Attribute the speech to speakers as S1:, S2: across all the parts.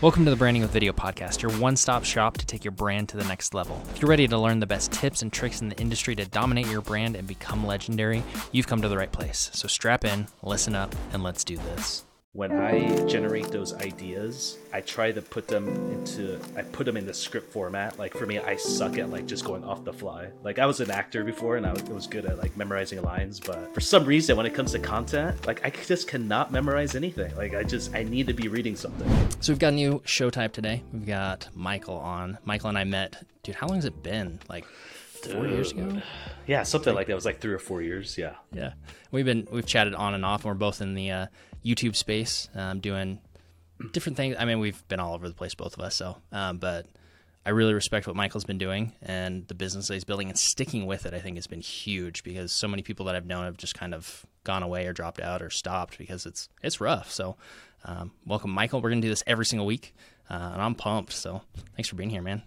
S1: Welcome to the Branding with Video podcast, your one stop shop to take your brand to the next level. If you're ready to learn the best tips and tricks in the industry to dominate your brand and become legendary, you've come to the right place. So strap in, listen up, and let's do this
S2: when I generate those ideas, I try to put them into I put them in the script format. Like for me, I suck at like just going off the fly. Like I was an actor before and I was, good at like memorizing lines, but for some reason when it comes to content, like I just cannot memorize anything. Like I just I need to be reading something.
S1: So we've got a new show type today. We've got Michael on. Michael and I met. Dude, how long has it been? Like four Dude. years ago.
S2: Yeah, something like that. It was like three or four years. Yeah.
S1: Yeah, we've been we've chatted on and off. And we're both in the uh, YouTube space, um, doing different things. I mean, we've been all over the place, both of us. So, um, but I really respect what Michael's been doing and the business that he's building and sticking with it. I think has been huge because so many people that I've known have just kind of gone away or dropped out or stopped because it's it's rough. So, um, welcome, Michael. We're gonna do this every single week, uh, and I'm pumped. So, thanks for being here, man.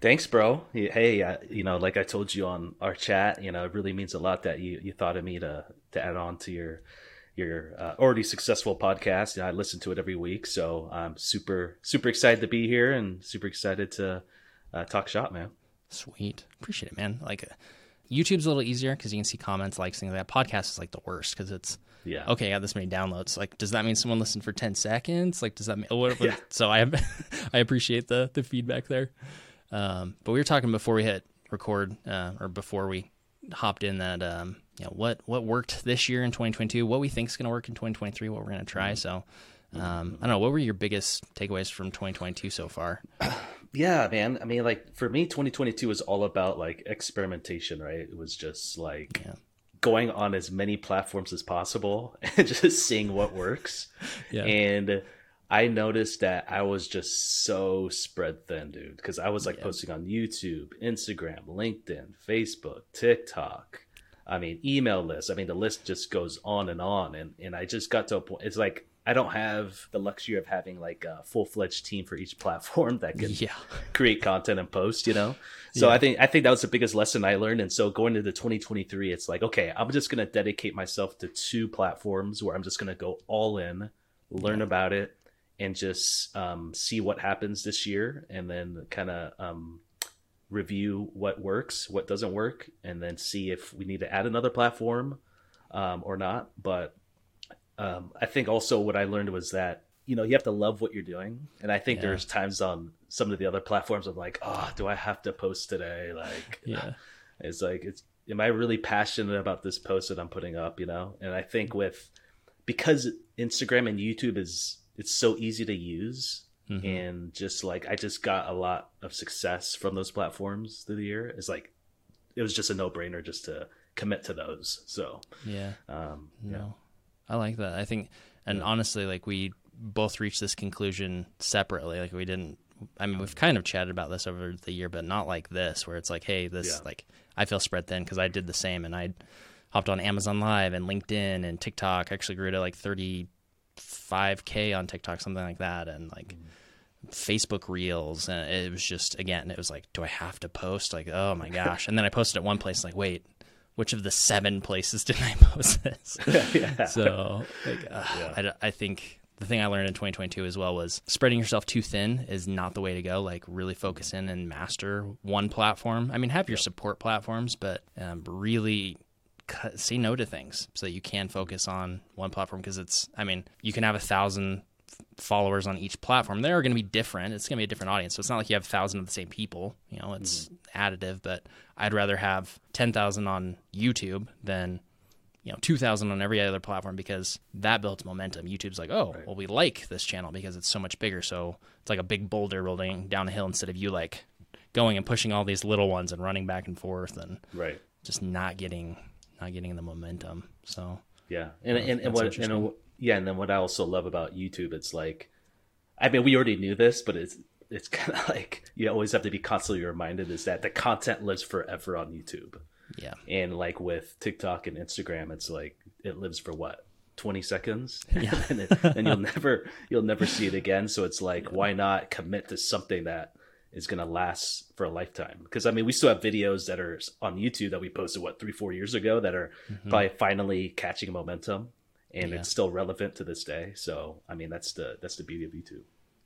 S2: Thanks, bro. Hey, uh, you know, like I told you on our chat, you know, it really means a lot that you you thought of me to to add on to your your uh, already successful podcast. I listen to it every week, so I'm super super excited to be here and super excited to uh, talk shop, man.
S1: Sweet, appreciate it, man. Like uh, YouTube's a little easier because you can see comments, likes, things like that. Podcast is like the worst because it's yeah. Okay, I got this many downloads. Like, does that mean someone listened for ten seconds? Like, does that mean what? Yeah. So I I appreciate the the feedback there. Um, but we were talking before we hit record, uh, or before we hopped in that um, you know what what worked this year in 2022, what we think is going to work in 2023, what we're going to try. Mm-hmm. So um, I don't know. What were your biggest takeaways from 2022 so far?
S2: Yeah, man. I mean, like for me, 2022 was all about like experimentation, right? It was just like yeah. going on as many platforms as possible and just seeing what works. yeah. And I noticed that I was just so spread thin, dude, because I was like yeah. posting on YouTube, Instagram, LinkedIn, Facebook, TikTok, I mean, email lists. I mean, the list just goes on and on. And, and I just got to a point. It's like, I don't have the luxury of having like a full fledged team for each platform that can yeah. create content and post, you know? So yeah. I think, I think that was the biggest lesson I learned. And so going into 2023, it's like, okay, I'm just going to dedicate myself to two platforms where I'm just going to go all in, learn yeah. about it, and just um, see what happens this year. And then kind of, um, review what works, what doesn't work, and then see if we need to add another platform um, or not. But um, I think also what I learned was that you know you have to love what you're doing, and I think yeah. there's times on some of the other platforms I'm like, oh, do I have to post today? Like, yeah, it's like it's am I really passionate about this post that I'm putting up? You know, and I think with because Instagram and YouTube is it's so easy to use Mm-hmm. and just like I just got a lot of success from those platforms through the year. It's like it was just a no brainer just to commit to those. So
S1: yeah, um, no, yeah. I like that. I think, and yeah. honestly, like we both reached this conclusion separately. Like we didn't. I mean, we've kind of chatted about this over the year, but not like this, where it's like, hey, this yeah. like I feel spread thin because I did the same, and I hopped on Amazon Live and LinkedIn and TikTok. Actually grew to like thirty 5k on TikTok, something like that, and like mm. Facebook Reels, and it was just again, it was like, do I have to post? Like, oh my gosh! and then I posted at one place, like, wait, which of the seven places did I post this? yeah. So, like, uh, yeah. I, I think the thing I learned in 2022 as well was spreading yourself too thin is not the way to go. Like, really focus in and master one platform. I mean, have your support platforms, but um, really cut, say no to things so that you can focus on one platform because it's i mean you can have a thousand followers on each platform. They're going to be different. It's going to be a different audience. So it's not like you have a thousand of the same people you know it's mm-hmm. additive but i'd rather have 10000 on youtube than you know 2000 on every other platform because that builds momentum. Youtube's like oh right. well we like this channel because it's so much bigger. So it's like a big boulder rolling down a hill instead of you like going and pushing all these little ones and running back and forth and
S2: right.
S1: just not getting not getting the momentum. So
S2: yeah, and and, and what and yeah, and then what I also love about YouTube, it's like, I mean, we already knew this, but it's it's kind of like you always have to be constantly reminded is that the content lives forever on YouTube.
S1: Yeah,
S2: and like with TikTok and Instagram, it's like it lives for what 20 seconds
S1: yeah.
S2: and, it, and, you'll never you'll never see it again so it's like yeah. why not commit to something that is going to last for a lifetime. Because I mean, we still have videos that are on YouTube that we posted what three, four years ago that are mm-hmm. probably finally catching momentum, and yeah. it's still relevant to this day. So I mean, that's the that's the beauty of YouTube.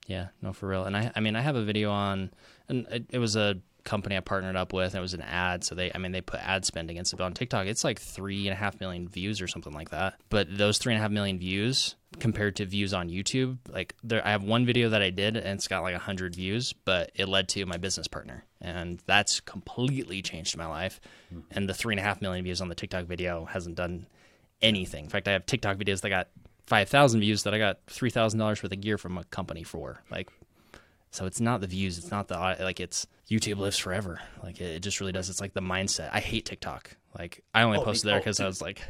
S1: Yeah, no, for real. And I, I mean, I have a video on, and it, it was a company I partnered up with. And it was an ad, so they, I mean, they put ad spend against it. But on TikTok, it's like three and a half million views or something like that. But those three and a half million views compared to views on YouTube, like there, I have one video that I did and it's got like a hundred views, but it led to my business partner, and that's completely changed my life. Mm-hmm. And the three and a half million views on the TikTok video hasn't done anything. In fact, I have TikTok videos that got five thousand views that I got three thousand dollars worth of gear from a company for. Like, so it's not the views, it's not the like it's YouTube lives forever. Like it, it just really does. It's like the mindset. I hate TikTok. Like I only oh, posted there because oh, I was like.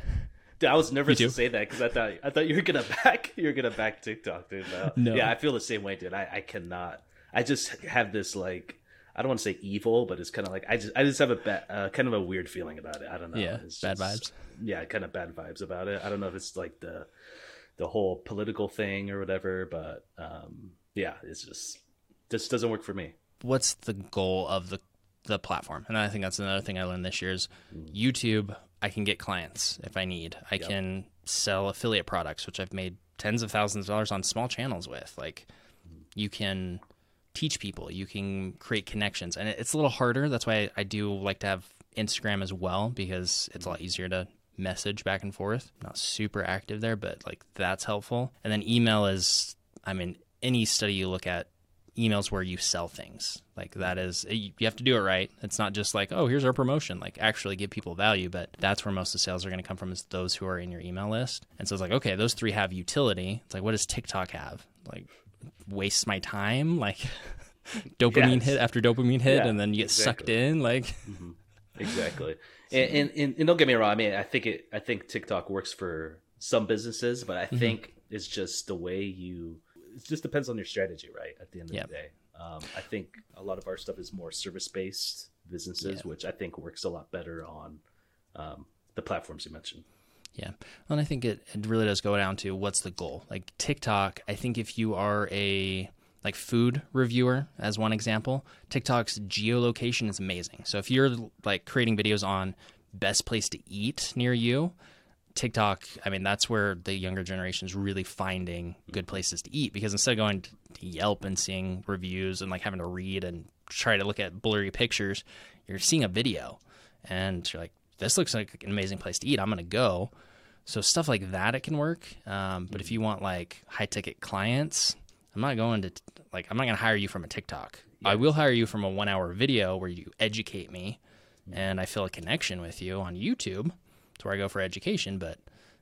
S2: Dude, I was nervous to say that because I thought I thought you were gonna back you're gonna back TikTok, dude. No. no. Yeah, I feel the same way, dude. I, I cannot. I just have this like I don't want to say evil, but it's kind of like I just I just have a bad, uh, kind of a weird feeling about it. I don't know.
S1: Yeah, it's bad just, vibes.
S2: Yeah, kind of bad vibes about it. I don't know if it's like the the whole political thing or whatever, but um, yeah, it's just this doesn't work for me.
S1: What's the goal of the the platform? And I think that's another thing I learned this year is mm. YouTube. I can get clients if I need. I yep. can sell affiliate products, which I've made tens of thousands of dollars on small channels with. Like, mm. you can teach people, you can create connections, and it's a little harder. That's why I do like to have Instagram as well because it's a lot easier to message back and forth. I'm Not super active there, but like that's helpful. And then email is, I mean, any study you look at, emails where you sell things. Like that is, you have to do it right. It's not just like, oh, here's our promotion. Like actually give people value, but that's where most of the sales are going to come from is those who are in your email list. And so it's like, okay, those three have utility. It's like, what does TikTok have? Like, waste my time? Like, dopamine yes. hit after dopamine hit, yeah, and then you get exactly. sucked in? Like, mm-hmm.
S2: exactly. And, and, and, don't get me wrong. I mean, I think it. I think TikTok works for some businesses, but I mm-hmm. think it's just the way you. It just depends on your strategy, right? At the end of yep. the day, um, I think a lot of our stuff is more service based businesses, yeah. which I think works a lot better on um, the platforms you mentioned.
S1: Yeah. And I think it, it really does go down to what's the goal. Like TikTok, I think if you are a like food reviewer as one example, TikTok's geolocation is amazing. So if you're like creating videos on best place to eat near you, TikTok, I mean, that's where the younger generation is really finding good mm-hmm. places to eat because instead of going to Yelp and seeing reviews and like having to read and try to look at blurry pictures, you're seeing a video and you're like, this looks like an amazing place to eat. I'm going to go. So stuff like that, it can work. Um, but if mm-hmm. you want like high ticket clients, I'm not going to like I'm not going to hire you from a TikTok. I will hire you from a 1 hour video where you educate me mm-hmm. and I feel a connection with you on YouTube. Where I go for education, but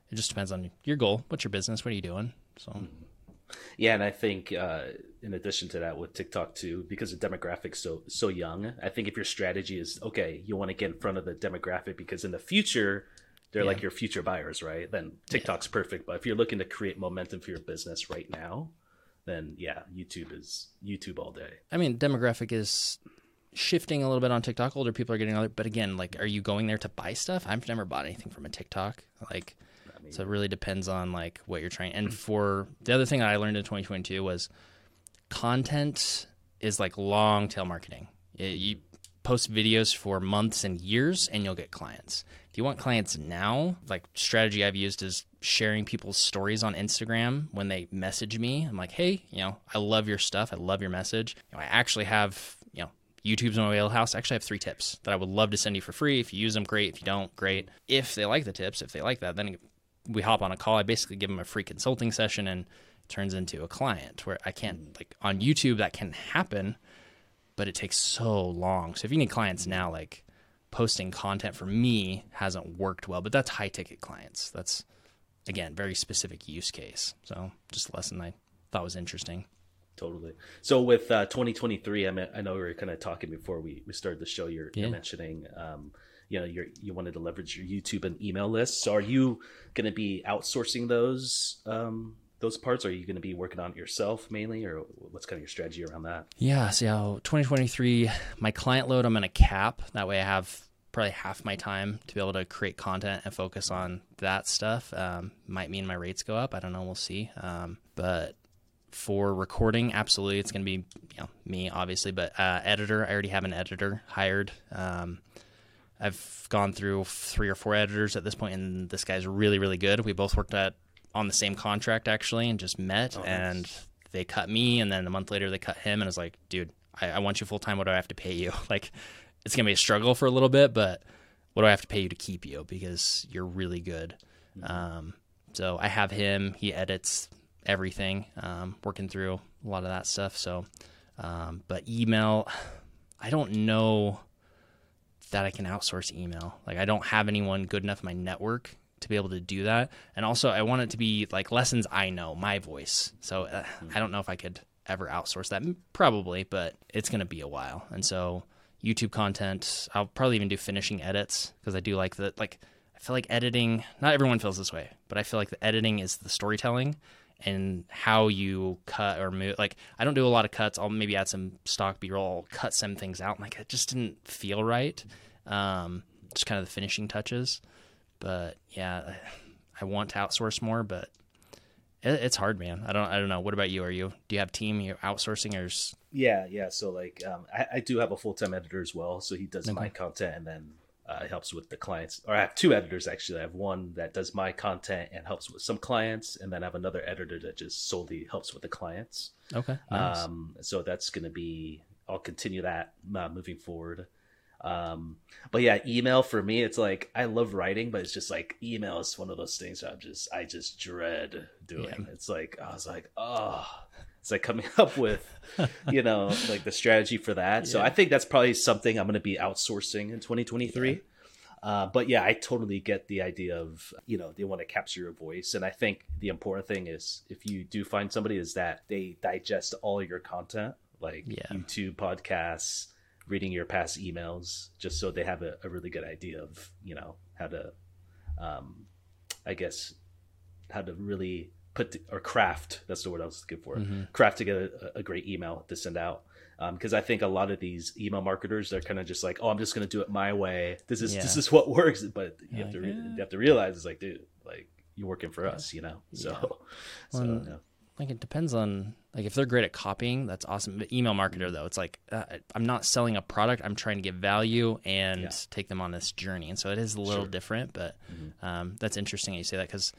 S1: it just depends on your goal. What's your business? What are you doing? So
S2: yeah, and I think uh, in addition to that with TikTok too, because the demographics so so young, I think if your strategy is okay, you want to get in front of the demographic because in the future they're yeah. like your future buyers, right? Then TikTok's yeah. perfect. But if you're looking to create momentum for your business right now, then yeah, YouTube is YouTube all day.
S1: I mean, demographic is shifting a little bit on TikTok. Older people are getting other, but again, like, are you going there to buy stuff? I've never bought anything from a TikTok. Like, so it really depends on like what you're trying. And hmm. for the other thing I learned in 2022 was content is like long tail marketing. It, hmm. you post videos for months and years, and you'll get clients. If you want clients now, like strategy I've used is sharing people's stories on Instagram when they message me. I'm like, hey, you know, I love your stuff. I love your message. You know, I actually have, YouTube's my wheelhouse. I actually have three tips that I would love to send you for free. If you use them, great. If you don't, great. If they like the tips, if they like that, then we hop on a call. I basically give them a free consulting session and turns into a client where I can't like on YouTube that can happen, but it takes so long. So if you need clients now, like posting content for me hasn't worked well, but that's high ticket clients. That's again, very specific use case. So just a lesson I thought was interesting.
S2: Totally. So with uh, 2023, I mean, I know we were kind of talking before we, we started the show. You're, yeah. you're mentioning, um, you know, you you wanted to leverage your YouTube and email lists. So are you going to be outsourcing those um, those parts? Or are you going to be working on it yourself mainly, or what's kind of your strategy around that?
S1: Yeah. So 2023, my client load, I'm going to cap. That way, I have probably half my time to be able to create content and focus on that stuff. Um, might mean my rates go up. I don't know. We'll see. Um, but for recording, absolutely, it's going to be you know, me, obviously. But uh, editor, I already have an editor hired. Um, I've gone through three or four editors at this point, and this guy's really, really good. We both worked at on the same contract actually, and just met, oh, and they cut me, and then a month later they cut him, and I was like, dude, I, I want you full time. What do I have to pay you? Like, it's gonna be a struggle for a little bit, but what do I have to pay you to keep you because you're really good. Um, so I have him. He edits everything, um, working through a lot of that stuff. So, um, but email, I don't know that I can outsource email. Like I don't have anyone good enough in my network to be able to do that. And also, I want it to be like lessons I know, my voice. So uh, I don't know if I could ever outsource that. Probably, but it's going to be a while. And so YouTube content, I'll probably even do finishing edits because I do like the like. I feel like editing. Not everyone feels this way, but I feel like the editing is the storytelling and how you cut or move. Like I don't do a lot of cuts. I'll maybe add some stock B roll, cut some things out. Like it just didn't feel right. Um, just kind of the finishing touches. But yeah, I want to outsource more, but it, it's hard, man. I don't. I don't know. What about you? Are you? Do you have team? You outsourcing or?
S2: Yeah, yeah. So like, um, I, I, do have a full time editor as well. So he does okay. my content, and then uh, helps with the clients. Or I have two editors actually. I have one that does my content and helps with some clients, and then I have another editor that just solely helps with the clients.
S1: Okay. Nice.
S2: Um, so that's going to be. I'll continue that uh, moving forward. Um, but yeah, email for me, it's like I love writing, but it's just like email is one of those things I'm just I just dread doing. Yeah. It's like I was like, oh, it's like coming up with, you know, like the strategy for that. Yeah. So I think that's probably something I'm going to be outsourcing in 2023. Yeah. Uh, but yeah, I totally get the idea of you know they want to capture your voice, and I think the important thing is if you do find somebody is that they digest all your content, like yeah. YouTube podcasts, reading your past emails, just so they have a, a really good idea of you know how to, um, I guess, how to really put or craft. That's the word I was looking for. Mm-hmm. Craft together a, a great email to send out because um, I think a lot of these email marketers they're kind of just like, oh, I'm just going to do it my way. This is yeah. this is what works. But you have to re- you have to realize it's like, dude, like you're working for us, you know. So,
S1: yeah. so yeah. like it depends on like if they're great at copying, that's awesome. But email marketer though, it's like uh, I'm not selling a product. I'm trying to give value and take them on this journey. And so it is a little sure. different, but mm-hmm. um, that's interesting that you say that because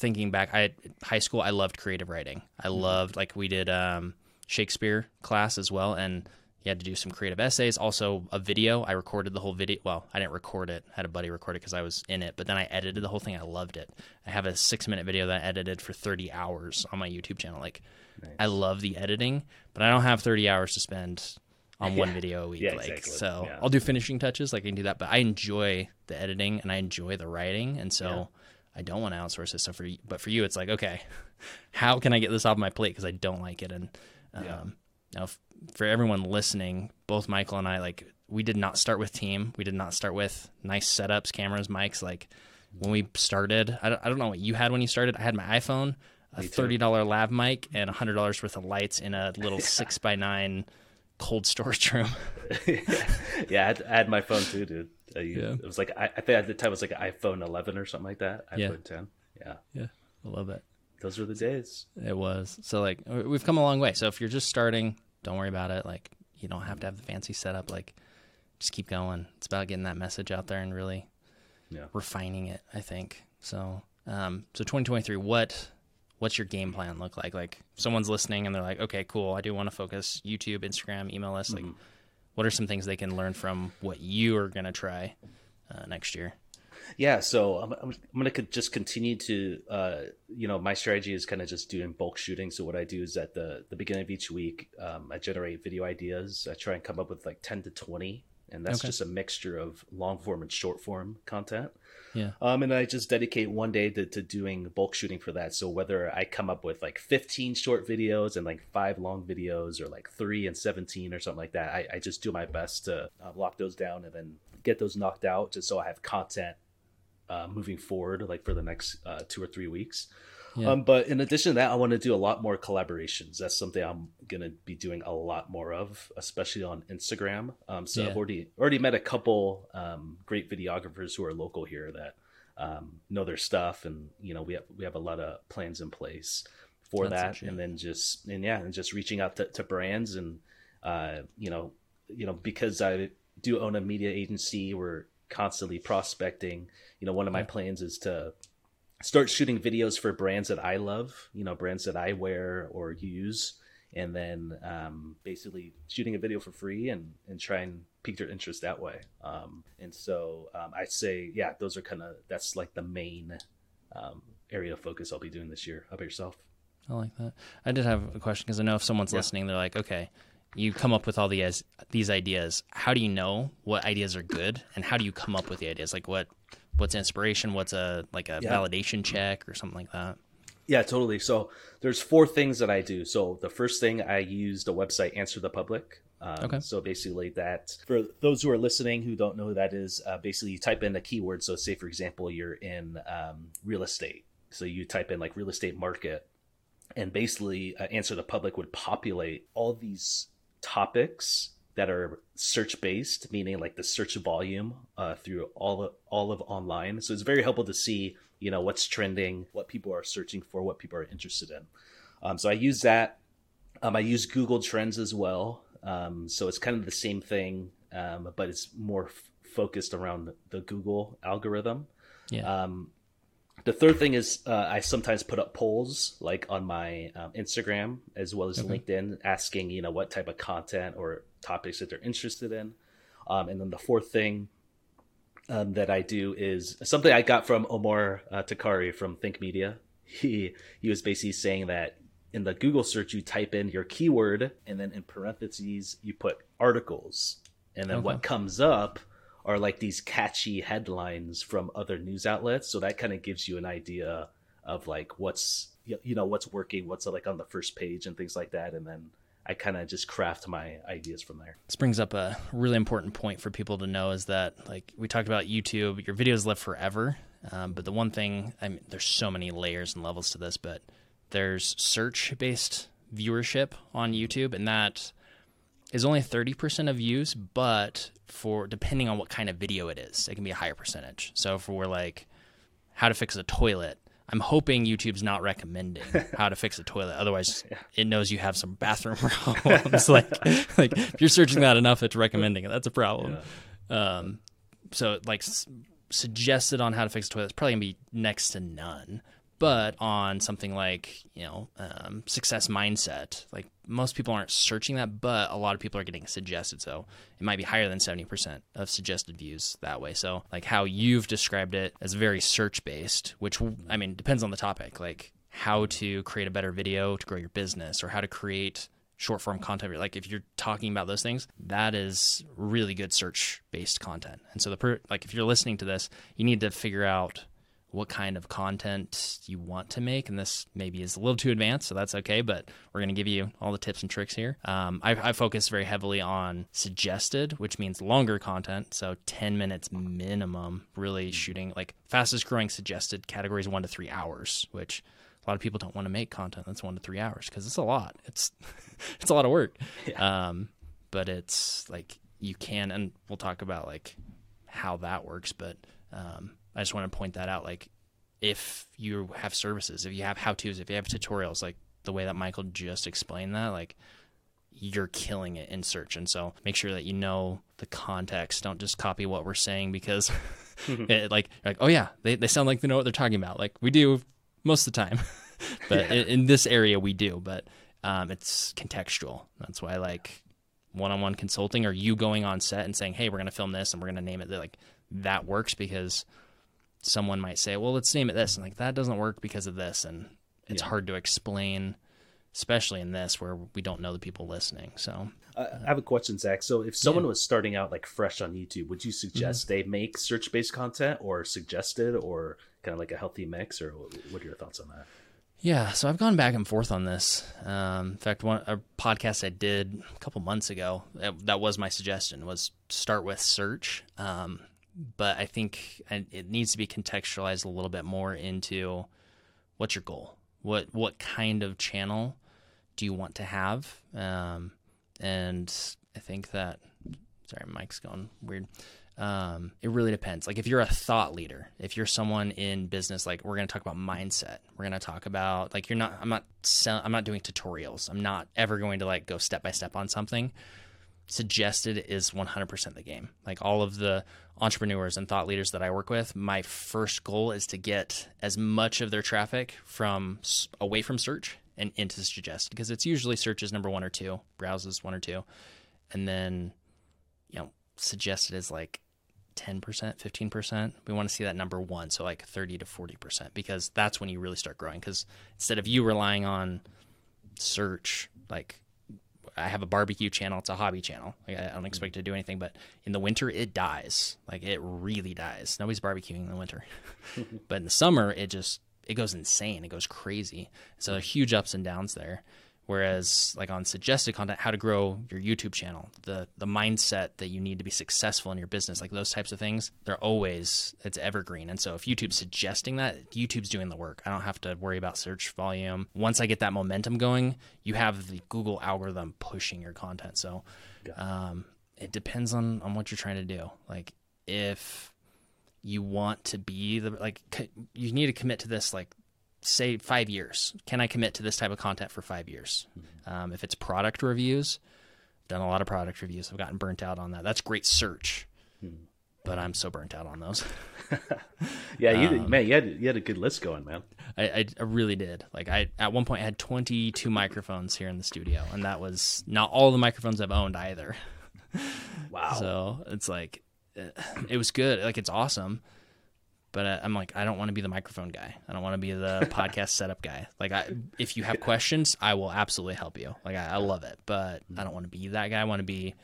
S1: thinking back, I high school I loved creative writing. I mm-hmm. loved like we did. Um, Shakespeare class as well, and you had to do some creative essays. Also, a video. I recorded the whole video. Well, I didn't record it. I had a buddy record it because I was in it. But then I edited the whole thing. I loved it. I have a six minute video that I edited for 30 hours on my YouTube channel. Like, nice. I love the editing, but I don't have 30 hours to spend on one video a week. Yeah, like, exactly. so yeah. I'll do finishing touches. Like, I can do that. But I enjoy the editing and I enjoy the writing. And so. Yeah. I don't want to outsource this stuff for you, but for you, it's like, okay, how can I get this off my plate? Because I don't like it, and yeah. Um, now, for everyone listening, both Michael and I, like, we did not start with team. We did not start with nice setups, cameras, mics. Like, when we started, I don't, I don't know what you had when you started. I had my iPhone, a thirty dollar lav mic, and a hundred dollars worth of lights in a little six by nine cold storage room.
S2: yeah, I had, I had, my phone too, dude. You, yeah. It was like I, I, think at the time it was like iPhone 11 or something like that. iPhone yeah. 10. Yeah.
S1: Yeah, I love it
S2: those were the days.
S1: It was. So like we've come a long way. So if you're just starting, don't worry about it. Like you don't have to have the fancy setup. Like just keep going. It's about getting that message out there and really yeah. refining it. I think so. Um, so 2023, what what's your game plan look like? Like someone's listening and they're like, okay, cool. I do want to focus YouTube, Instagram, email list. Like, mm-hmm. what are some things they can learn from what you are gonna try uh, next year?
S2: Yeah, so I'm, I'm, I'm going to just continue to, uh, you know, my strategy is kind of just doing bulk shooting. So what I do is at the, the beginning of each week, um, I generate video ideas. I try and come up with like 10 to 20, and that's okay. just a mixture of long form and short form content.
S1: Yeah.
S2: Um, and I just dedicate one day to, to doing bulk shooting for that. So whether I come up with like 15 short videos and like five long videos or like three and 17 or something like that, I, I just do my best to uh, lock those down and then get those knocked out just so I have content uh, moving forward, like for the next uh, two or three weeks. Yeah. Um, but in addition to that, I want to do a lot more collaborations. That's something I'm gonna be doing a lot more of, especially on Instagram. Um, so yeah. I've already already met a couple um, great videographers who are local here that um, know their stuff, and you know we have we have a lot of plans in place for That's that. And then just and yeah, and just reaching out to, to brands and uh, you know you know because I do own a media agency, we're constantly prospecting. You know, one of my plans is to start shooting videos for brands that I love, you know, brands that I wear or use, and then um, basically shooting a video for free and and try and pique their interest that way. Um, and so um, I'd say, yeah, those are kind of that's like the main um, area of focus I'll be doing this year. How about yourself?
S1: I like that. I did have a question because I know if someone's yeah. listening, they're like, okay, you come up with all these these ideas. How do you know what ideas are good, and how do you come up with the ideas? Like what what's inspiration? What's a like a yeah. validation check or something like that?
S2: Yeah, totally. So there's four things that I do. So the first thing I use the website Answer the Public. Um, okay. So basically, that for those who are listening who don't know who that is, uh, basically you type in a keyword. So say for example you're in um, real estate, so you type in like real estate market, and basically uh, Answer the Public would populate all these topics that are search based, meaning like the search volume uh, through all of, all of online. So it's very helpful to see you know what's trending, what people are searching for, what people are interested in. Um, so I use that. Um, I use Google Trends as well. Um, so it's kind of the same thing, um, but it's more f- focused around the Google algorithm.
S1: Yeah.
S2: Um, the third thing is uh, I sometimes put up polls like on my um, Instagram as well as okay. LinkedIn, asking you know what type of content or topics that they're interested in. Um, and then the fourth thing um, that I do is something I got from Omar uh, Takari from Think Media. He he was basically saying that in the Google search you type in your keyword and then in parentheses you put articles, and then okay. what comes up are like these catchy headlines from other news outlets. So that kind of gives you an idea of like what's you know what's working, what's like on the first page and things like that, and then I kind of just craft my ideas from there.
S1: This brings up a really important point for people to know is that like we talked about YouTube, your videos live forever. Um, but the one thing, I mean, there's so many layers and levels to this, but there's search based viewership on YouTube, and that is only 30% of views, but for depending on what kind of video it is, it can be a higher percentage. So if we're like how to fix a toilet, I'm hoping YouTube's not recommending how to fix a toilet. Otherwise, yeah. it knows you have some bathroom problems. like, like if you're searching that enough, it's recommending it. That's a problem. Yeah. Um, so like s- suggested on how to fix a toilet is probably gonna be next to none but on something like you know um, success mindset like most people aren't searching that but a lot of people are getting suggested so it might be higher than 70% of suggested views that way. So like how you've described it as very search based which i mean depends on the topic like how to create a better video to grow your business or how to create short form content. Like if you're talking about those things that is really good search based content. And so the per- like if you're listening to this you need to figure out what kind of content you want to make. And this maybe is a little too advanced, so that's okay, but we're going to give you all the tips and tricks here. Um, I, I, focus very heavily on suggested, which means longer content. So 10 minutes minimum, really shooting like fastest growing suggested categories one to three hours, which a lot of people don't want to make content that's one to three hours because it's a lot. It's, it's a lot of work. Yeah. Um, but it's like you can, and we'll talk about like how that works, but um, I just want to point that out. Like, if you have services, if you have how tos, if you have tutorials, like the way that Michael just explained that, like you're killing it in search. And so make sure that you know the context. Don't just copy what we're saying because it, like, like, oh yeah, they, they sound like they know what they're talking about. Like we do most of the time, but yeah. in, in, this area we do, but um, it's contextual. That's why like one-on-one consulting or you going on set and saying, Hey, we're going to film this and we're going to name it. Like that works because someone might say, well, let's name it this. And like, that doesn't work because of this. And it's yeah. hard to explain, especially in this where we don't know the people listening. So
S2: uh, I have a question, Zach. So if someone yeah. was starting out like fresh on YouTube, would you suggest mm-hmm. they make search based content or suggested or kind of like a healthy mix? Or what are your thoughts on that?
S1: Yeah, so I've gone back and forth on this. Um, in fact, one a podcast I did a couple months ago that, that was my suggestion was start with search. Um, but I think it needs to be contextualized a little bit more into what's your goal, what what kind of channel do you want to have, um, and I think that sorry, Mike's going weird. Um, it really depends. Like if you're a thought leader, if you're someone in business, like we're going to talk about mindset. We're going to talk about like you're not. I'm not. I'm not doing tutorials. I'm not ever going to like go step by step on something suggested is 100% the game. Like all of the entrepreneurs and thought leaders that I work with, my first goal is to get as much of their traffic from away from search and into suggested because it's usually search is number one or two, browses one or two, and then you know suggested is like 10%, 15%. We want to see that number one, so like 30 to 40%, because that's when you really start growing. Because instead of you relying on search, like I have a barbecue channel, it's a hobby channel. Like, I don't expect to do anything, but in the winter, it dies. Like it really dies. Nobody's barbecuing in the winter. but in the summer, it just, it goes insane. It goes crazy. So huge ups and downs there. Whereas like on suggested content, how to grow your YouTube channel, the the mindset that you need to be successful in your business, like those types of things, they're always it's evergreen. And so if YouTube's suggesting that, YouTube's doing the work. I don't have to worry about search volume. Once I get that momentum going, you have the Google algorithm pushing your content. So um, it depends on on what you're trying to do. Like if you want to be the like you need to commit to this like say five years. Can I commit to this type of content for five years? Mm-hmm. Um, if it's product reviews, I've done a lot of product reviews. I've gotten burnt out on that. That's great search, mm-hmm. but I'm so burnt out on those.
S2: yeah, you um, man, you had you had a good list going, man.
S1: I, I, I really did. Like I at one point I had 22 microphones here in the studio, and that was not all the microphones I've owned either.
S2: wow.
S1: So it's like it was good. Like it's awesome but I, am like, I don't want to be the microphone guy. I don't want to be the podcast setup guy. Like, I, if you have questions, I will absolutely help you. Like, I, I love it, but I don't want to be that guy. I want to be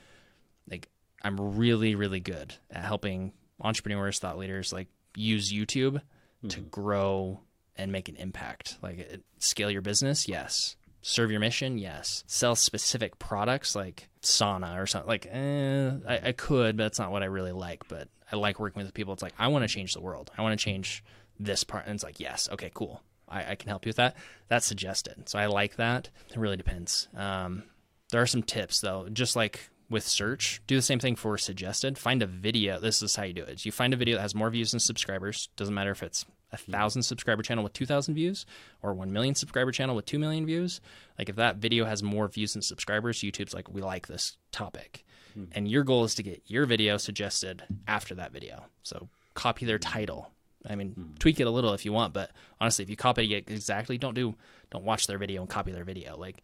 S1: like, I'm really, really good at helping entrepreneurs, thought leaders, like use YouTube mm-hmm. to grow and make an impact. Like, scale your business, yes. Serve your mission, yes. Sell specific products like sauna or something. Like, eh, I, I could, but that's not what I really like. But I like working with people. It's like I want to change the world. I want to change this part, and it's like yes, okay, cool. I, I, can help you with that. That's suggested. So I like that. It really depends. Um, there are some tips though, just like with search, do the same thing for suggested. Find a video. This is how you do it. You find a video that has more views than subscribers. Doesn't matter if it's a thousand subscriber channel with 2,000 views or 1 million subscriber channel with 2 million views. Like if that video has more views than subscribers, YouTube's like, we like this topic. Hmm. And your goal is to get your video suggested after that video. So copy their title. I mean, hmm. tweak it a little if you want, but honestly, if you copy it exactly, don't do don't watch their video and copy their video. Like,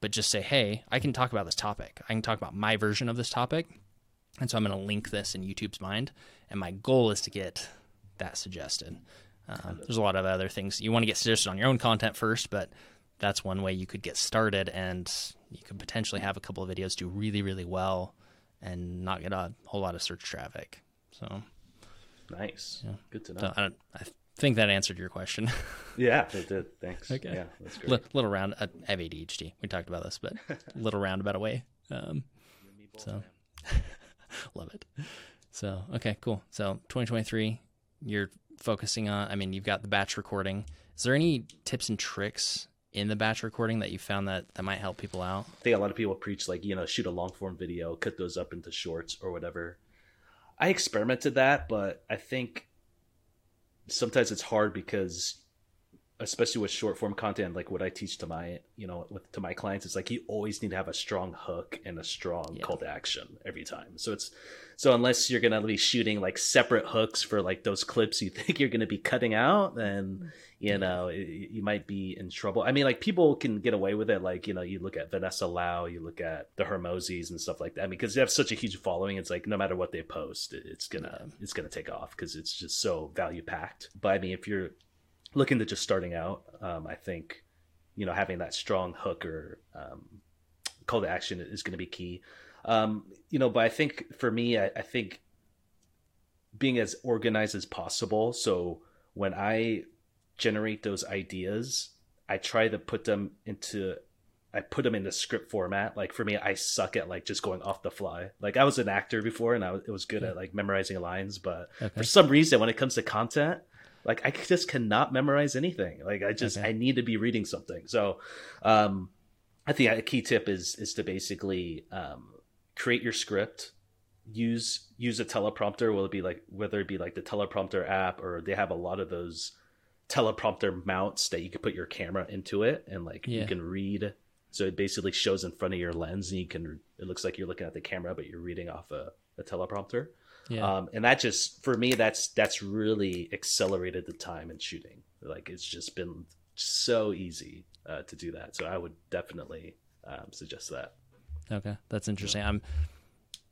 S1: but just say, hey, I can talk about this topic. I can talk about my version of this topic, and so I'm going to link this in YouTube's mind. And my goal is to get that suggested. Um, there's a lot of other things you want to get suggested on your own content first, but that's one way you could get started, and you could potentially have a couple of videos do really, really well and not get a whole lot of search traffic. So
S2: nice. Yeah. Good to know.
S1: So I, I, think that answered your question.
S2: yeah, it did. Thanks. Okay. Yeah,
S1: that's great. L- little round. I have ADHD. We talked about this, but little roundabout away. Um, so love it. So okay, cool. So 2023, you're focusing on. I mean, you've got the batch recording. Is there any tips and tricks in the batch recording that you found that that might help people out?
S2: I think a lot of people preach like you know shoot a long form video, cut those up into shorts or whatever. I experimented that, but I think sometimes it's hard because especially with short form content like what i teach to my you know with to my clients it's like you always need to have a strong hook and a strong yeah. call to action every time. So it's so unless you're gonna be shooting like separate hooks for like those clips you think you're gonna be cutting out then you know it, you might be in trouble. I mean like people can get away with it like you know you look at vanessa lau you look at the Hormozis and stuff like that. I mean, because they have such a huge following it's like no matter what they post it's gonna yeah. it's gonna take off because it's just so value packed but i mean if you're looking to just starting out, um, I think you know having that strong hook or um, call to action is going to be key. Um, you know, but I think for me, I, I, think being as organized as possible. So when I generate those ideas, I try to put them into I put them in the script format. Like for me, I suck at like just going off the fly. Like I was an actor before, and I was, it was good yeah. at like memorizing lines. But okay. for some reason, when it comes to content, like I just cannot memorize anything. Like I just okay. I need to be reading something. So, um, I think a key tip is is to basically um, create your script. Use use a teleprompter. Will it be like whether it be like the teleprompter app or they have a lot of those teleprompter mounts that you can put your camera into it and like yeah. you can read So it basically shows in front of your lens, and you can. It looks like you're looking at the camera, but you're reading off a, a teleprompter. Yeah. Um, and that just for me, that's that's really accelerated the time in shooting. Like it's just been so easy uh, to do that. So I would definitely um, suggest that.
S1: Okay, that's interesting. I'm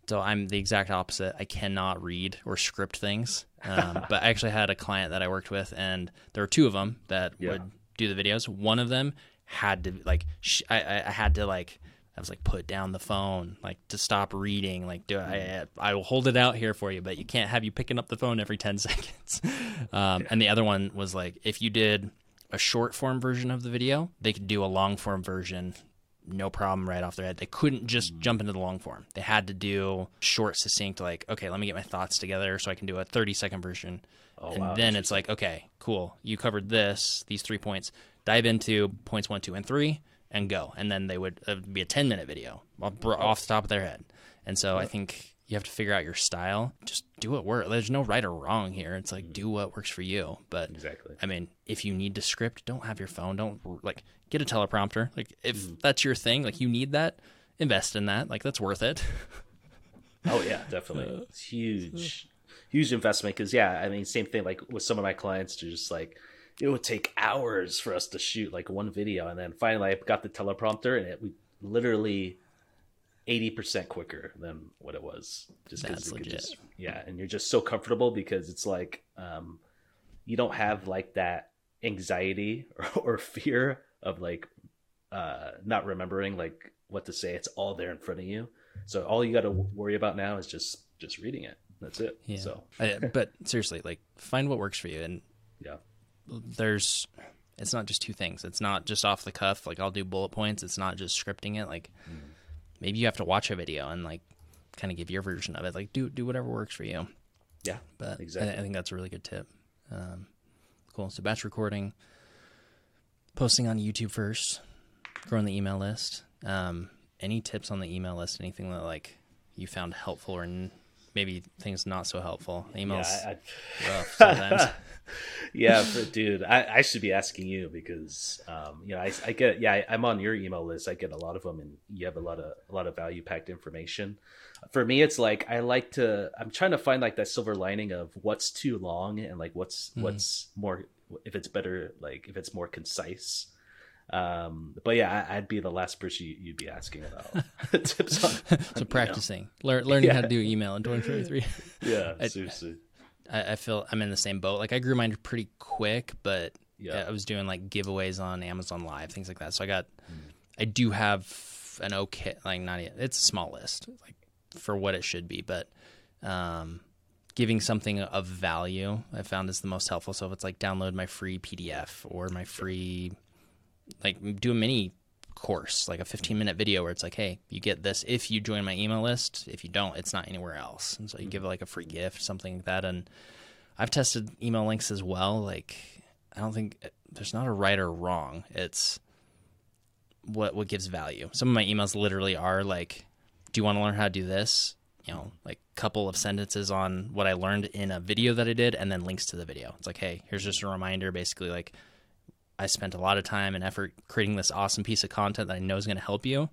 S1: so I'm the exact opposite. I cannot read or script things. Um, but I actually had a client that I worked with, and there were two of them that yeah. would do the videos. One of them had to like sh- I, I had to like I was like put down the phone like to stop reading like do I I will hold it out here for you but you can't have you picking up the phone every 10 seconds um, and the other one was like if you did a short form version of the video they could do a long form version no problem right off their head. They couldn't just mm. jump into the long form. They had to do short, succinct, like, okay, let me get my thoughts together so I can do a 30 second version. Oh, and wow, then it's like, okay, cool. You covered this, these three points. Dive into points one, two, and three and go. And then they would uh, be a 10 minute video off the top of their head. And so I think you have to figure out your style. Just do what works. There's no right or wrong here. It's like do what works for you. But exactly. I mean, if you need to script, don't have your phone. Don't like get a teleprompter. Like if mm-hmm. that's your thing, like you need that, invest in that. Like that's worth it.
S2: oh yeah, definitely. It's huge, huge investment. Because yeah, I mean, same thing. Like with some of my clients, to just like it would take hours for us to shoot like one video, and then finally I got the teleprompter, and it we literally 80% quicker than what it was just because just yeah and you're just so comfortable because it's like um you don't have like that anxiety or, or fear of like uh not remembering like what to say. It's all there in front of you. So all you got to worry about now is just just reading it. That's it. Yeah. so.
S1: I, but seriously like find what works for you. And
S2: yeah
S1: there's it's not just two things it's not just off the cuff like i'll do bullet points it's not just scripting it like mm maybe you have to watch a video and like kind of give your version of it. Like do do whatever works for you.
S2: Yeah,
S1: but exactly. I, I think that's a really good tip. Um, cool. So batch recording, posting on YouTube first, growing the email list. Um, any tips on the email list? Anything that like you found helpful or n- maybe things not so helpful? Emails yeah, I, rough
S2: sometimes. yeah, but dude, I, I, should be asking you because um, you know I, I get yeah I, am on your email list. I get a lot of them, and you have a lot of a lot of value packed information. For me, it's like I like to. I'm trying to find like that silver lining of what's too long and like what's mm. what's more if it's better like if it's more concise. Um, but yeah, I, would be the last person you, would be asking about tips on.
S1: so practicing, learning yeah. how to do email in 2023.
S2: yeah, seriously.
S1: I, I, feel I'm in the same boat. Like I grew mine pretty quick, but yeah. I was doing like giveaways on Amazon Live, things like that. So I got, mm. I do have an okay, like not yet. It's a small list, like for what it should be, but um, giving something of value I found is the most helpful. So if it's like download my free PDF or my free, like do a mini course, like a 15 minute video where it's like, hey, you get this if you join my email list. If you don't, it's not anywhere else. And so you mm-hmm. give it like a free gift, something like that. And I've tested email links as well. Like, I don't think uh, there's not a right or wrong. It's what what gives value. Some of my emails literally are like, do you want to learn how to do this? You know, like a couple of sentences on what I learned in a video that I did, and then links to the video. It's like, hey, here's just a reminder, basically like I spent a lot of time and effort creating this awesome piece of content that I know is going to help you.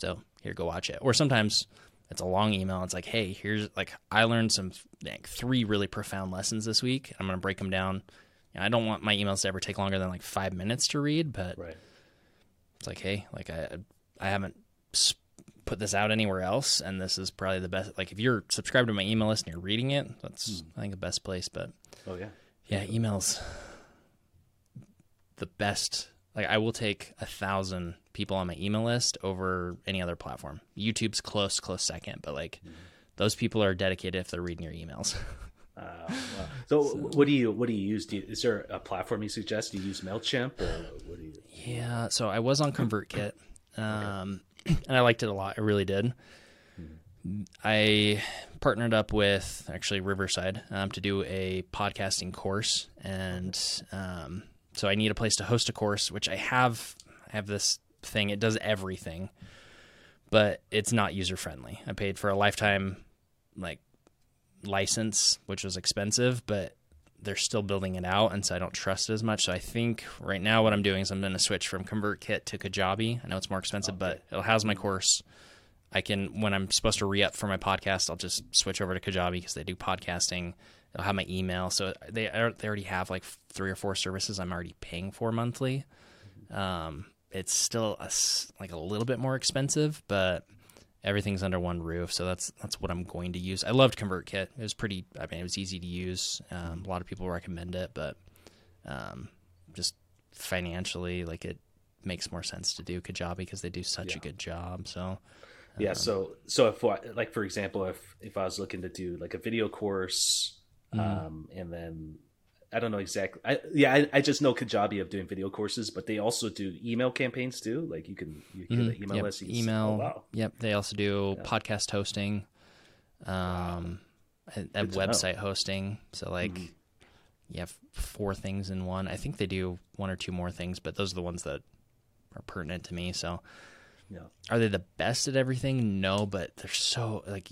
S1: So here, go watch it. Or sometimes it's a long email. It's like, hey, here's like I learned some like three really profound lessons this week. I'm going to break them down. I don't want my emails to ever take longer than like five minutes to read, but
S2: right.
S1: it's like, hey, like I I haven't put this out anywhere else, and this is probably the best. Like if you're subscribed to my email list and you're reading it, that's hmm. I think the best place. But
S2: oh yeah,
S1: yeah, emails the best. Like I will take a thousand people on my email list over any other platform. YouTube's close, close second, but like mm-hmm. those people are dedicated if they're reading your emails.
S2: uh, wow. so, so, what do you what do you use? Do you, is there a platform you suggest? Do you use Mailchimp or what do you?
S1: Yeah, so I was on ConvertKit, um, okay. and I liked it a lot. I really did. Hmm. I partnered up with actually Riverside um, to do a podcasting course, and um, so I need a place to host a course, which I have. I have this thing. It does everything, but it's not user friendly. I paid for a lifetime like license, which was expensive, but they're still building it out, and so I don't trust it as much. So I think right now what I'm doing is I'm going to switch from ConvertKit to Kajabi. I know it's more expensive, but it'll house my course. I can when I'm supposed to re up for my podcast, I'll just switch over to Kajabi because they do podcasting. They'll have my email, so they they already have like three or four services I'm already paying for monthly. Um, it's still a, like a little bit more expensive, but everything's under one roof. So that's that's what I'm going to use. I loved ConvertKit. It was pretty. I mean, it was easy to use. Um, a lot of people recommend it, but um, just financially, like it makes more sense to do Kajabi because they do such yeah. a good job. So.
S2: Yeah, um, so so if like for example, if if I was looking to do like a video course, mm-hmm. um, and then I don't know exactly. I, yeah, I, I, just know Kajabi of doing video courses, but they also do email campaigns too. Like you can you can mm-hmm. email
S1: yep. email. Oh, wow. Yep. They also do yeah. podcast hosting, um, and, and website know. hosting. So like, mm-hmm. you have four things in one. I think they do one or two more things, but those are the ones that are pertinent to me. So, yeah. Are they the best at everything? No, but they're so like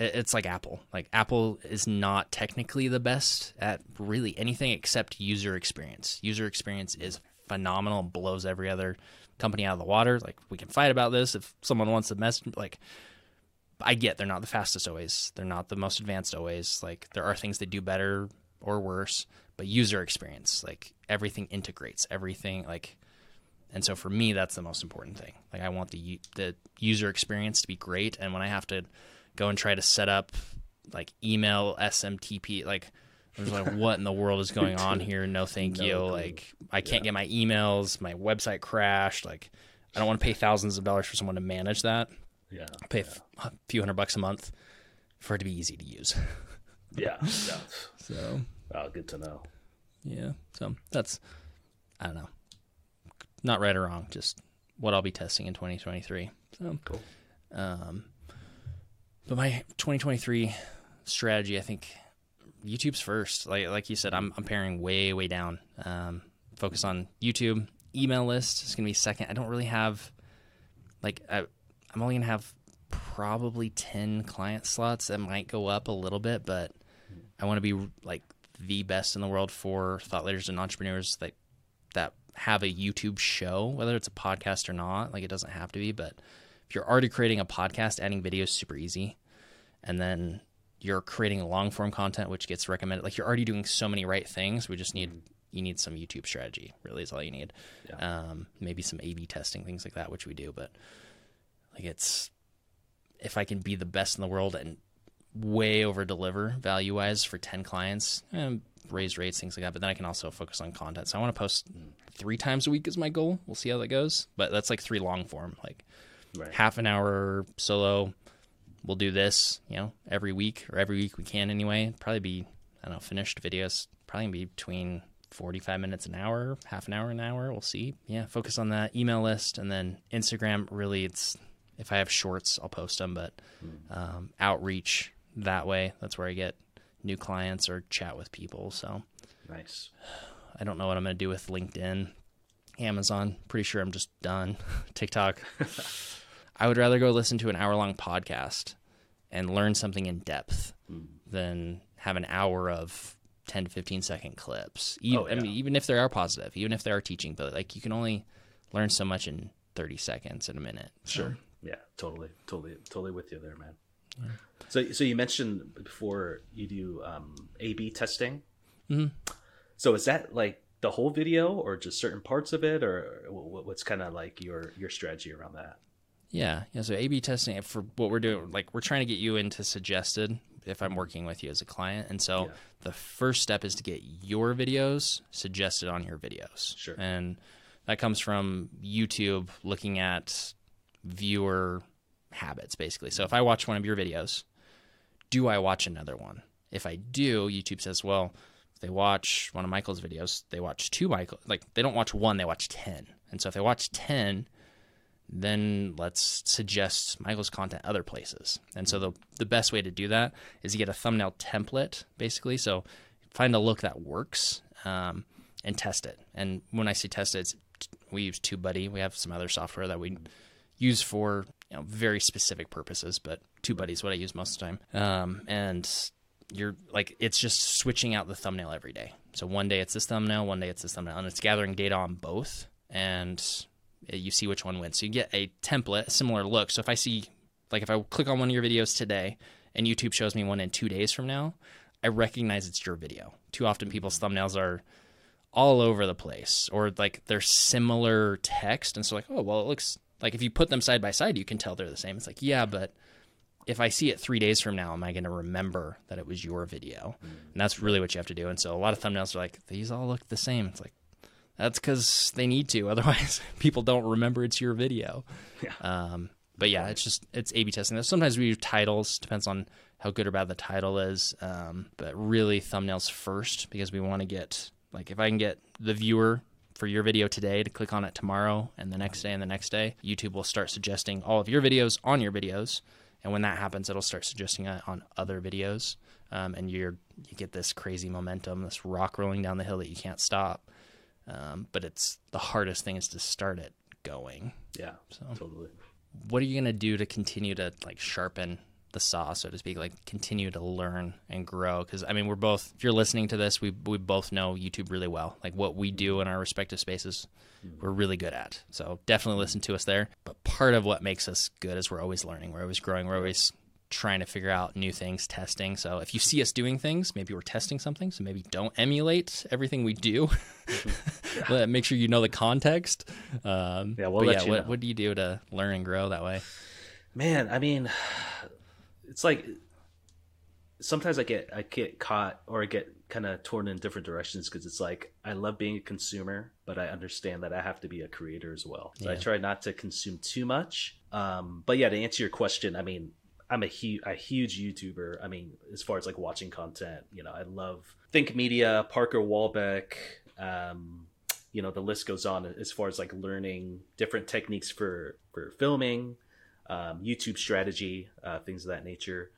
S1: it's like Apple. Like Apple is not technically the best at really anything except user experience. User experience is phenomenal, blows every other company out of the water. Like we can fight about this if someone wants to mess like I get they're not the fastest always. They're not the most advanced always. Like there are things they do better or worse, but user experience, like everything integrates, everything like and so for me that's the most important thing. Like I want the the user experience to be great and when I have to go and try to set up like email SMTP. Like, I was like, what in the world is going on here? No, thank no you. Clue. Like, I can't yeah. get my emails. My website crashed. Like, I don't want to pay thousands of dollars for someone to manage that.
S2: Yeah,
S1: I'll pay yeah. a few hundred bucks a month for it to be easy to use.
S2: yeah, yeah.
S1: So,
S2: oh, good to know.
S1: Yeah. So that's, I don't know, not right or wrong, just what I'll be testing in 2023. So
S2: cool.
S1: Um, but my 2023 strategy, I think YouTube's first. Like like you said, I'm I'm paring way way down. Um, focus on YouTube. Email list is gonna be second. I don't really have like I, I'm only gonna have probably 10 client slots that might go up a little bit, but I want to be like the best in the world for thought leaders and entrepreneurs that that have a YouTube show, whether it's a podcast or not. Like it doesn't have to be, but if you're already creating a podcast, adding video is super easy. And then you're creating long form content, which gets recommended. Like you're already doing so many right things. We just need you need some YouTube strategy. Really, is all you need. Yeah. Um, maybe some A/B testing, things like that, which we do. But like it's if I can be the best in the world and way over deliver value wise for 10 clients and raise rates things like that but then i can also focus on content so i want to post three times a week is my goal we'll see how that goes but that's like three long form like right. half an hour solo. We'll do this, you know, every week or every week we can anyway. Probably be, I don't know, finished videos. Probably be between 45 minutes an hour, half an hour an hour. We'll see. Yeah, focus on that email list and then Instagram. Really, it's if I have shorts, I'll post them, but hmm. um, outreach that way. That's where I get new clients or chat with people. So
S2: nice.
S1: I don't know what I'm going to do with LinkedIn, Amazon. Pretty sure I'm just done. TikTok. I would rather go listen to an hour long podcast and learn something in depth mm. than have an hour of 10 to 15 second clips. Even, oh, yeah. I mean, even if they are positive, even if they are teaching, but like you can only learn so much in 30 seconds in a minute.
S2: Sure. yeah, totally, totally, totally with you there, man. Yeah. So, so you mentioned before you do um, A/B testing.
S1: Mm-hmm.
S2: So is that like the whole video, or just certain parts of it, or what's kind of like your your strategy around that?
S1: Yeah, yeah. So A/B testing for what we're doing, like we're trying to get you into suggested if I'm working with you as a client, and so yeah. the first step is to get your videos suggested on your videos.
S2: Sure.
S1: And that comes from YouTube looking at viewer habits, basically. So if I watch one of your videos, do I watch another one? If I do, YouTube says, well, if they watch one of Michael's videos, they watch two Michael, like they don't watch one, they watch ten. And so if they watch ten then let's suggest Michael's content other places. And so the the best way to do that is to get a thumbnail template, basically. So find a look that works um, and test it. And when I say test it, we use TubeBuddy. We have some other software that we use for you know, very specific purposes, but TubeBuddy is what I use most of the time. Um, and you're like it's just switching out the thumbnail every day. So one day it's this thumbnail, one day it's this thumbnail, and it's gathering data on both, and eh, you see which one wins. So you get a template, a similar look. So if I see, like, if I click on one of your videos today, and YouTube shows me one in two days from now, I recognize it's your video. Too often people's thumbnails are all over the place, or like they're similar text, and so like, oh well, it looks like if you put them side by side, you can tell they're the same. It's like, yeah, but if I see it three days from now, am I going to remember that it was your video? And that's really what you have to do. And so a lot of thumbnails are like, these all look the same. It's like, that's because they need to. Otherwise, people don't remember it's your video. Yeah. Um, but yeah, it's just, it's A B testing. Sometimes we use titles, depends on how good or bad the title is. Um, but really, thumbnails first because we want to get, like, if I can get the viewer for your video today to click on it tomorrow and the next day and the next day, YouTube will start suggesting all of your videos on your videos and when that happens, it'll start suggesting it on other videos, um, and you're you get this crazy momentum, this rock rolling down the hill that you can't stop. Um, but it's the hardest thing is to start it going.
S2: Yeah, so totally.
S1: What are you gonna do to continue to like sharpen the saw, so to speak, like continue to learn and grow. Because I mean, we're both. If you're listening to this, we we both know YouTube really well. Like what we do in our respective spaces, mm-hmm. we're really good at. So definitely mm-hmm. listen to us there. But part of what makes us good is we're always learning. We're always growing. We're always trying to figure out new things, testing. So if you see us doing things, maybe we're testing something. So maybe don't emulate everything we do. Mm-hmm. yeah. Make sure you know the context. Um, yeah, we'll let yeah, you what, know. what do you do to learn and grow that way?
S2: Man, I mean, it's like sometimes I get I get caught or I get kind of torn in different directions because it's like I love being a consumer, but I understand that I have to be a creator as well. So yeah. I try not to consume too much. Um, but yeah, to answer your question, I mean, I'm a huge a huge YouTuber. I mean, as far as like watching content, you know, I love Think Media, Parker Walbeck. Um, you know, the list goes on as far as like learning different techniques for for filming um, YouTube strategy, uh, things of that nature,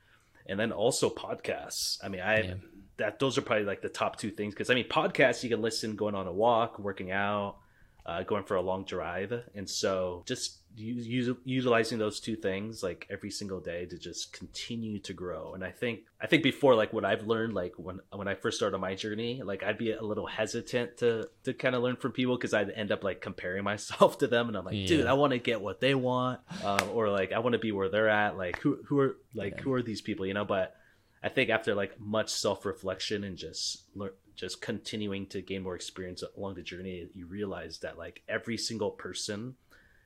S2: and then also podcasts. I mean, I yeah. that those are probably like the top two things because I mean, podcasts you can listen going on a walk, working out, uh, going for a long drive, and so just use, utilizing those two things like every single day to just continue to grow. And I think I think before like what I've learned like when when I first started my journey, like I'd be a little hesitant to to kind of learn from people because I'd end up like comparing myself to them, and I'm like, yeah. dude, I want to get what they want, um, or like I want to be where they're at. Like who who are like yeah. who are these people, you know? But I think after like much self reflection and just learn, just continuing to gain more experience along the journey, you realize that like every single person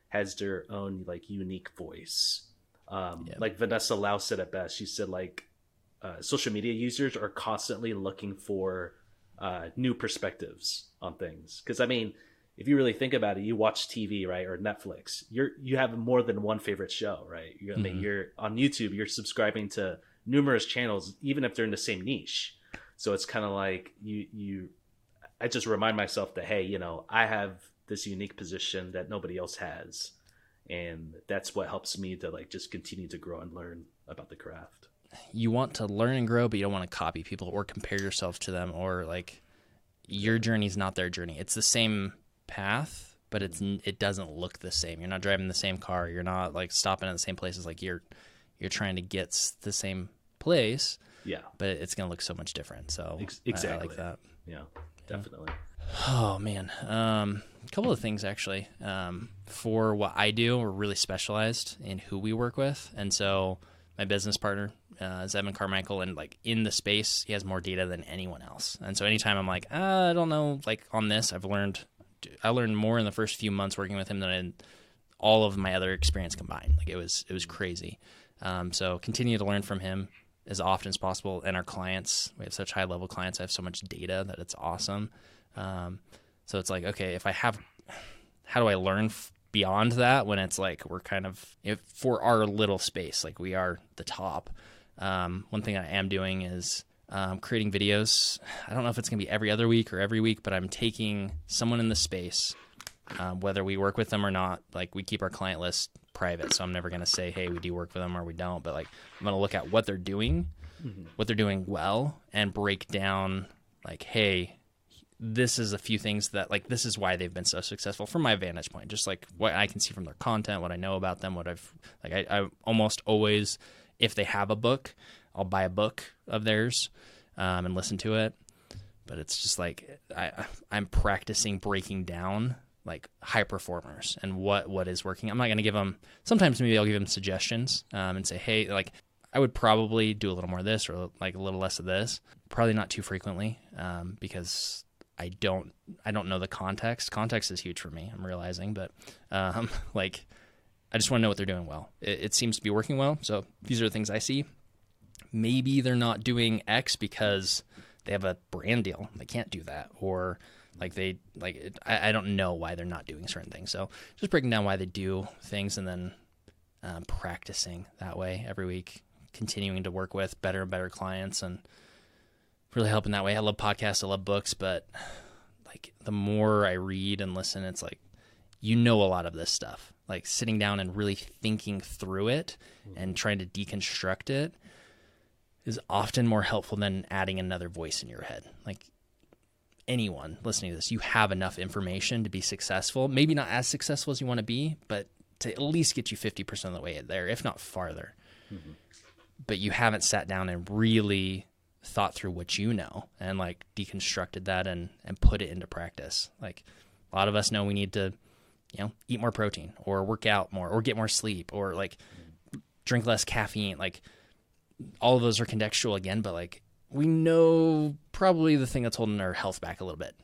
S2: has their own like unique voice. Um. Like Vanessa Lau said it best. She said like uh, social media users are constantly looking for uh, new perspectives on things. Because I mean, if you really think about it, you watch TV, right, or Netflix. You're you have more than one favorite show, right? You, I mean, mm-hmm. you're on YouTube. You're subscribing to numerous channels, even if they're in the same niche. So it's kind of like you you I just remind myself that hey, you know, I have this unique position that nobody else has. And that's what helps me to like just continue to grow and learn about the craft.
S1: You want to learn and grow, but you don't want to copy people or compare yourself to them or like your journey is not their journey. It's the same path, but it's it doesn't look the same. You're not driving the same car. You're not like stopping at the same places. Like you're you're trying to get the same place,
S2: yeah.
S1: But it's going to look so much different. So exactly I, I like that.
S2: Yeah, definitely.
S1: Oh man, um, a couple of things actually. Um, for what I do, we're really specialized in who we work with, and so my business partner uh, is Evan Carmichael, and like in the space, he has more data than anyone else. And so anytime I'm like, uh, I don't know, like on this, I've learned, I learned more in the first few months working with him than in all of my other experience combined. Like it was, it was crazy. Um, so continue to learn from him as often as possible. And our clients, we have such high level clients. I have so much data that it's awesome. Um, so it's like, okay, if I have, how do I learn f- beyond that when it's like we're kind of if, for our little space, like we are the top. Um, one thing I am doing is um, creating videos. I don't know if it's going to be every other week or every week, but I'm taking someone in the space, um, whether we work with them or not. Like we keep our client list private, so I'm never going to say, hey, we do work for them or we don't. But like I'm going to look at what they're doing, mm-hmm. what they're doing well, and break down like, hey, this is a few things that like this is why they've been so successful from my vantage point just like what i can see from their content what i know about them what i've like i, I almost always if they have a book I'll buy a book of theirs um, and listen to it. But it's just like I I'm practicing breaking down like high performers and what what is working. I'm not going to give them. Sometimes maybe I'll give them suggestions um, and say, hey, like I would probably do a little more of this or like a little less of this. Probably not too frequently um, because I don't I don't know the context. Context is huge for me. I'm realizing, but um, like I just want to know what they're doing well. It, it seems to be working well. So these are the things I see. Maybe they're not doing X because they have a brand deal. They can't do that, or like they like I, I don't know why they're not doing certain things. So just breaking down why they do things and then um, practicing that way every week, continuing to work with better and better clients and really helping that way. I love podcasts, I love books, but like the more I read and listen, it's like you know a lot of this stuff. Like sitting down and really thinking through it and trying to deconstruct it is often more helpful than adding another voice in your head. Like anyone listening to this, you have enough information to be successful. Maybe not as successful as you want to be, but to at least get you 50% of the way there, if not farther. Mm-hmm. But you haven't sat down and really thought through what you know and like deconstructed that and and put it into practice. Like a lot of us know we need to, you know, eat more protein or work out more or get more sleep or like drink less caffeine. Like all of those are contextual again, but like we know probably the thing that's holding our health back a little bit.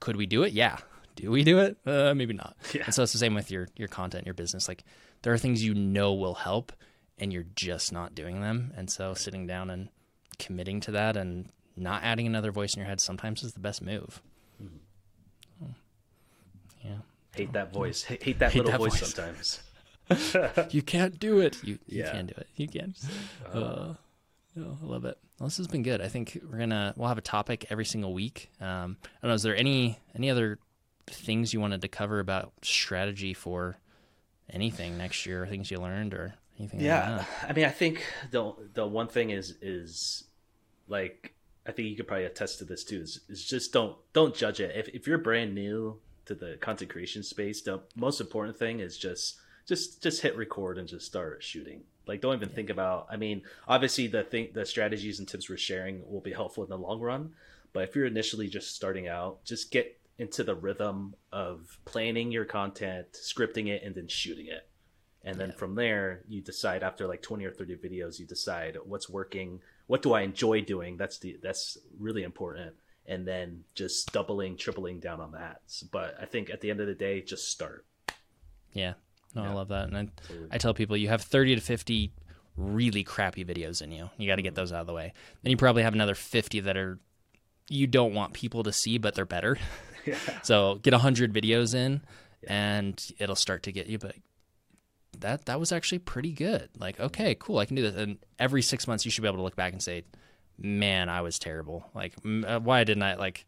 S1: Could we do it? Yeah. Do we do it? Uh, maybe not. Yeah. And so it's the same with your your content, your business. Like there are things you know will help, and you're just not doing them. And so sitting down and committing to that and not adding another voice in your head sometimes is the best move. Mm-hmm.
S2: yeah. Hate that voice. Hate, hate that hate little that voice, voice sometimes.
S1: you can't do it. You, you yeah. can do it. You can. Uh, uh, oh, I love it. Well, this has been good. I think we're gonna we'll have a topic every single week. Um, I don't know. Is there any any other things you wanted to cover about strategy for anything next year? Things you learned or anything?
S2: Yeah, like I mean, I think the the one thing is is like I think you could probably attest to this too. Is, is just don't don't judge it. If if you're brand new to the content creation space, the most important thing is just just just hit record and just start shooting like don't even yeah. think about i mean obviously the thing the strategies and tips we're sharing will be helpful in the long run but if you're initially just starting out just get into the rhythm of planning your content scripting it and then shooting it. And then yeah. from there you decide after like 20 or 30 videos you decide what's working what do i enjoy doing? That's the that's really important. And then just doubling tripling down on that. But i think at the end of the day just start.
S1: Yeah no, yeah. I love that. And I, I tell people you have 30 to 50 really crappy videos in you. You got to get those out of the way. Then you probably have another 50 that are you don't want people to see, but they're better. Yeah. so get 100 videos in yeah. and it'll start to get you. But that that was actually pretty good. Like, okay, cool, I can do this. And every six months, you should be able to look back and say, man, I was terrible. Like, uh, why didn't I like?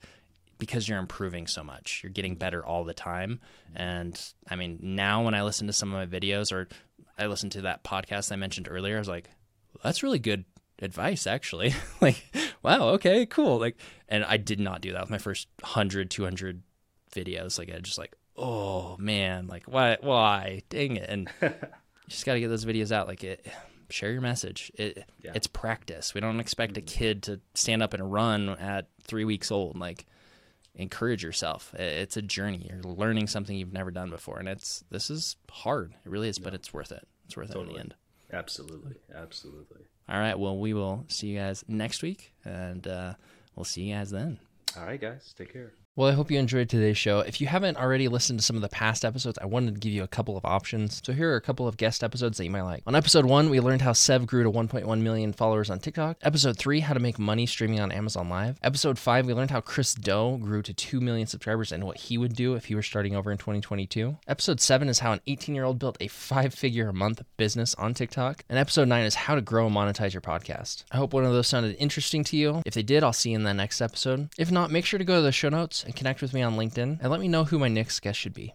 S1: Because you're improving so much. You're getting better all the time. And I mean, now when I listen to some of my videos or I listen to that podcast I mentioned earlier, I was like, that's really good advice actually. like, wow, okay, cool. Like and I did not do that with my first 100, 200 videos. Like I just like, oh man, like why why? Dang it. And you just got to get those videos out like it share your message. It, yeah. It's practice. We don't expect a mm-hmm. kid to stand up and run at three weeks old. Like encourage yourself. It's a journey. You're learning something you've never done before, and it's this is hard. It really is, but it's worth it. It's worth totally. it in the end.
S2: Absolutely, absolutely.
S1: All right. Well, we will see you guys next week, and uh, we'll see you guys then.
S2: All right, guys. Take care.
S1: Well, I hope you enjoyed today's show. If you haven't already listened to some of the past episodes, I wanted to give you a couple of options. So here are a couple of guest episodes that you might like. On episode one, we learned how Sev grew to 1.1 million followers on TikTok. Episode three, how to make money streaming on Amazon Live. Episode five, we learned how Chris Do grew to 2 million subscribers and what he would do if he were starting over in 2022. Episode seven is how an 18 year old built a five figure a month business on TikTok. And episode nine is how to grow and monetize your podcast. I hope one of those sounded interesting to you. If they did, I'll see you in the next episode. If not, make sure to go to the show notes and connect with me on LinkedIn and let me know who my next guest should be.